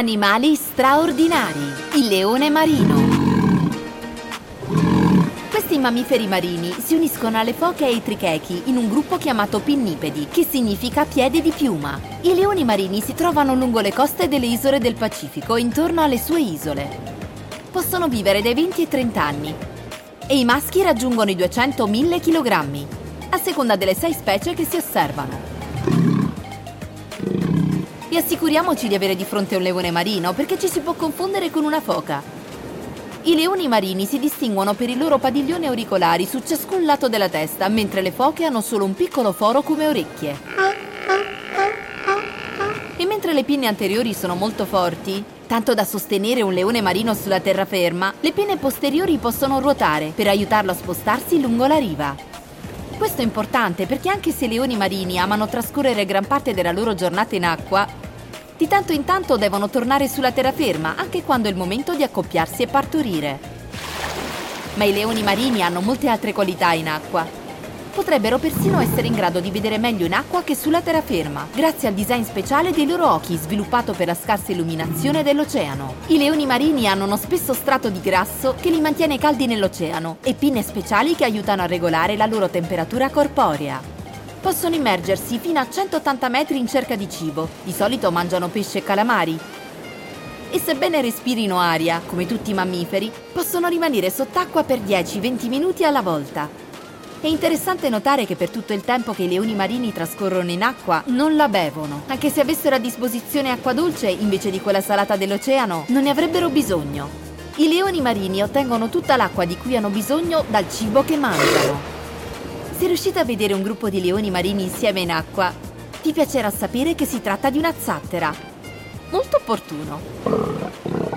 Animali straordinari. Il leone marino. Questi mammiferi marini si uniscono alle foche e ai trichechi in un gruppo chiamato pinnipedi, che significa piede di piuma. I leoni marini si trovano lungo le coste delle isole del Pacifico, intorno alle sue isole. Possono vivere dai 20 ai 30 anni e i maschi raggiungono i 200-1000 kg, a seconda delle sei specie che si osservano. E assicuriamoci di avere di fronte un leone marino, perché ci si può confondere con una foca. I leoni marini si distinguono per i loro padiglioni auricolari su ciascun lato della testa, mentre le foche hanno solo un piccolo foro come orecchie. E mentre le pinne anteriori sono molto forti, tanto da sostenere un leone marino sulla terraferma, le pinne posteriori possono ruotare per aiutarlo a spostarsi lungo la riva. Questo è importante perché anche se i leoni marini amano trascorrere gran parte della loro giornata in acqua, di tanto in tanto devono tornare sulla terraferma anche quando è il momento di accoppiarsi e partorire. Ma i leoni marini hanno molte altre qualità in acqua. Potrebbero persino essere in grado di vedere meglio in acqua che sulla terraferma, grazie al design speciale dei loro occhi sviluppato per la scarsa illuminazione dell'oceano. I leoni marini hanno uno spesso strato di grasso che li mantiene caldi nell'oceano e pinne speciali che aiutano a regolare la loro temperatura corporea. Possono immergersi fino a 180 metri in cerca di cibo. Di solito mangiano pesce e calamari. E sebbene respirino aria, come tutti i mammiferi, possono rimanere sott'acqua per 10-20 minuti alla volta. È interessante notare che per tutto il tempo che i leoni marini trascorrono in acqua non la bevono. Anche se avessero a disposizione acqua dolce invece di quella salata dell'oceano, non ne avrebbero bisogno. I leoni marini ottengono tutta l'acqua di cui hanno bisogno dal cibo che mangiano. Se riuscite a vedere un gruppo di leoni marini insieme in acqua, vi piacerà sapere che si tratta di una zattera. Molto opportuno.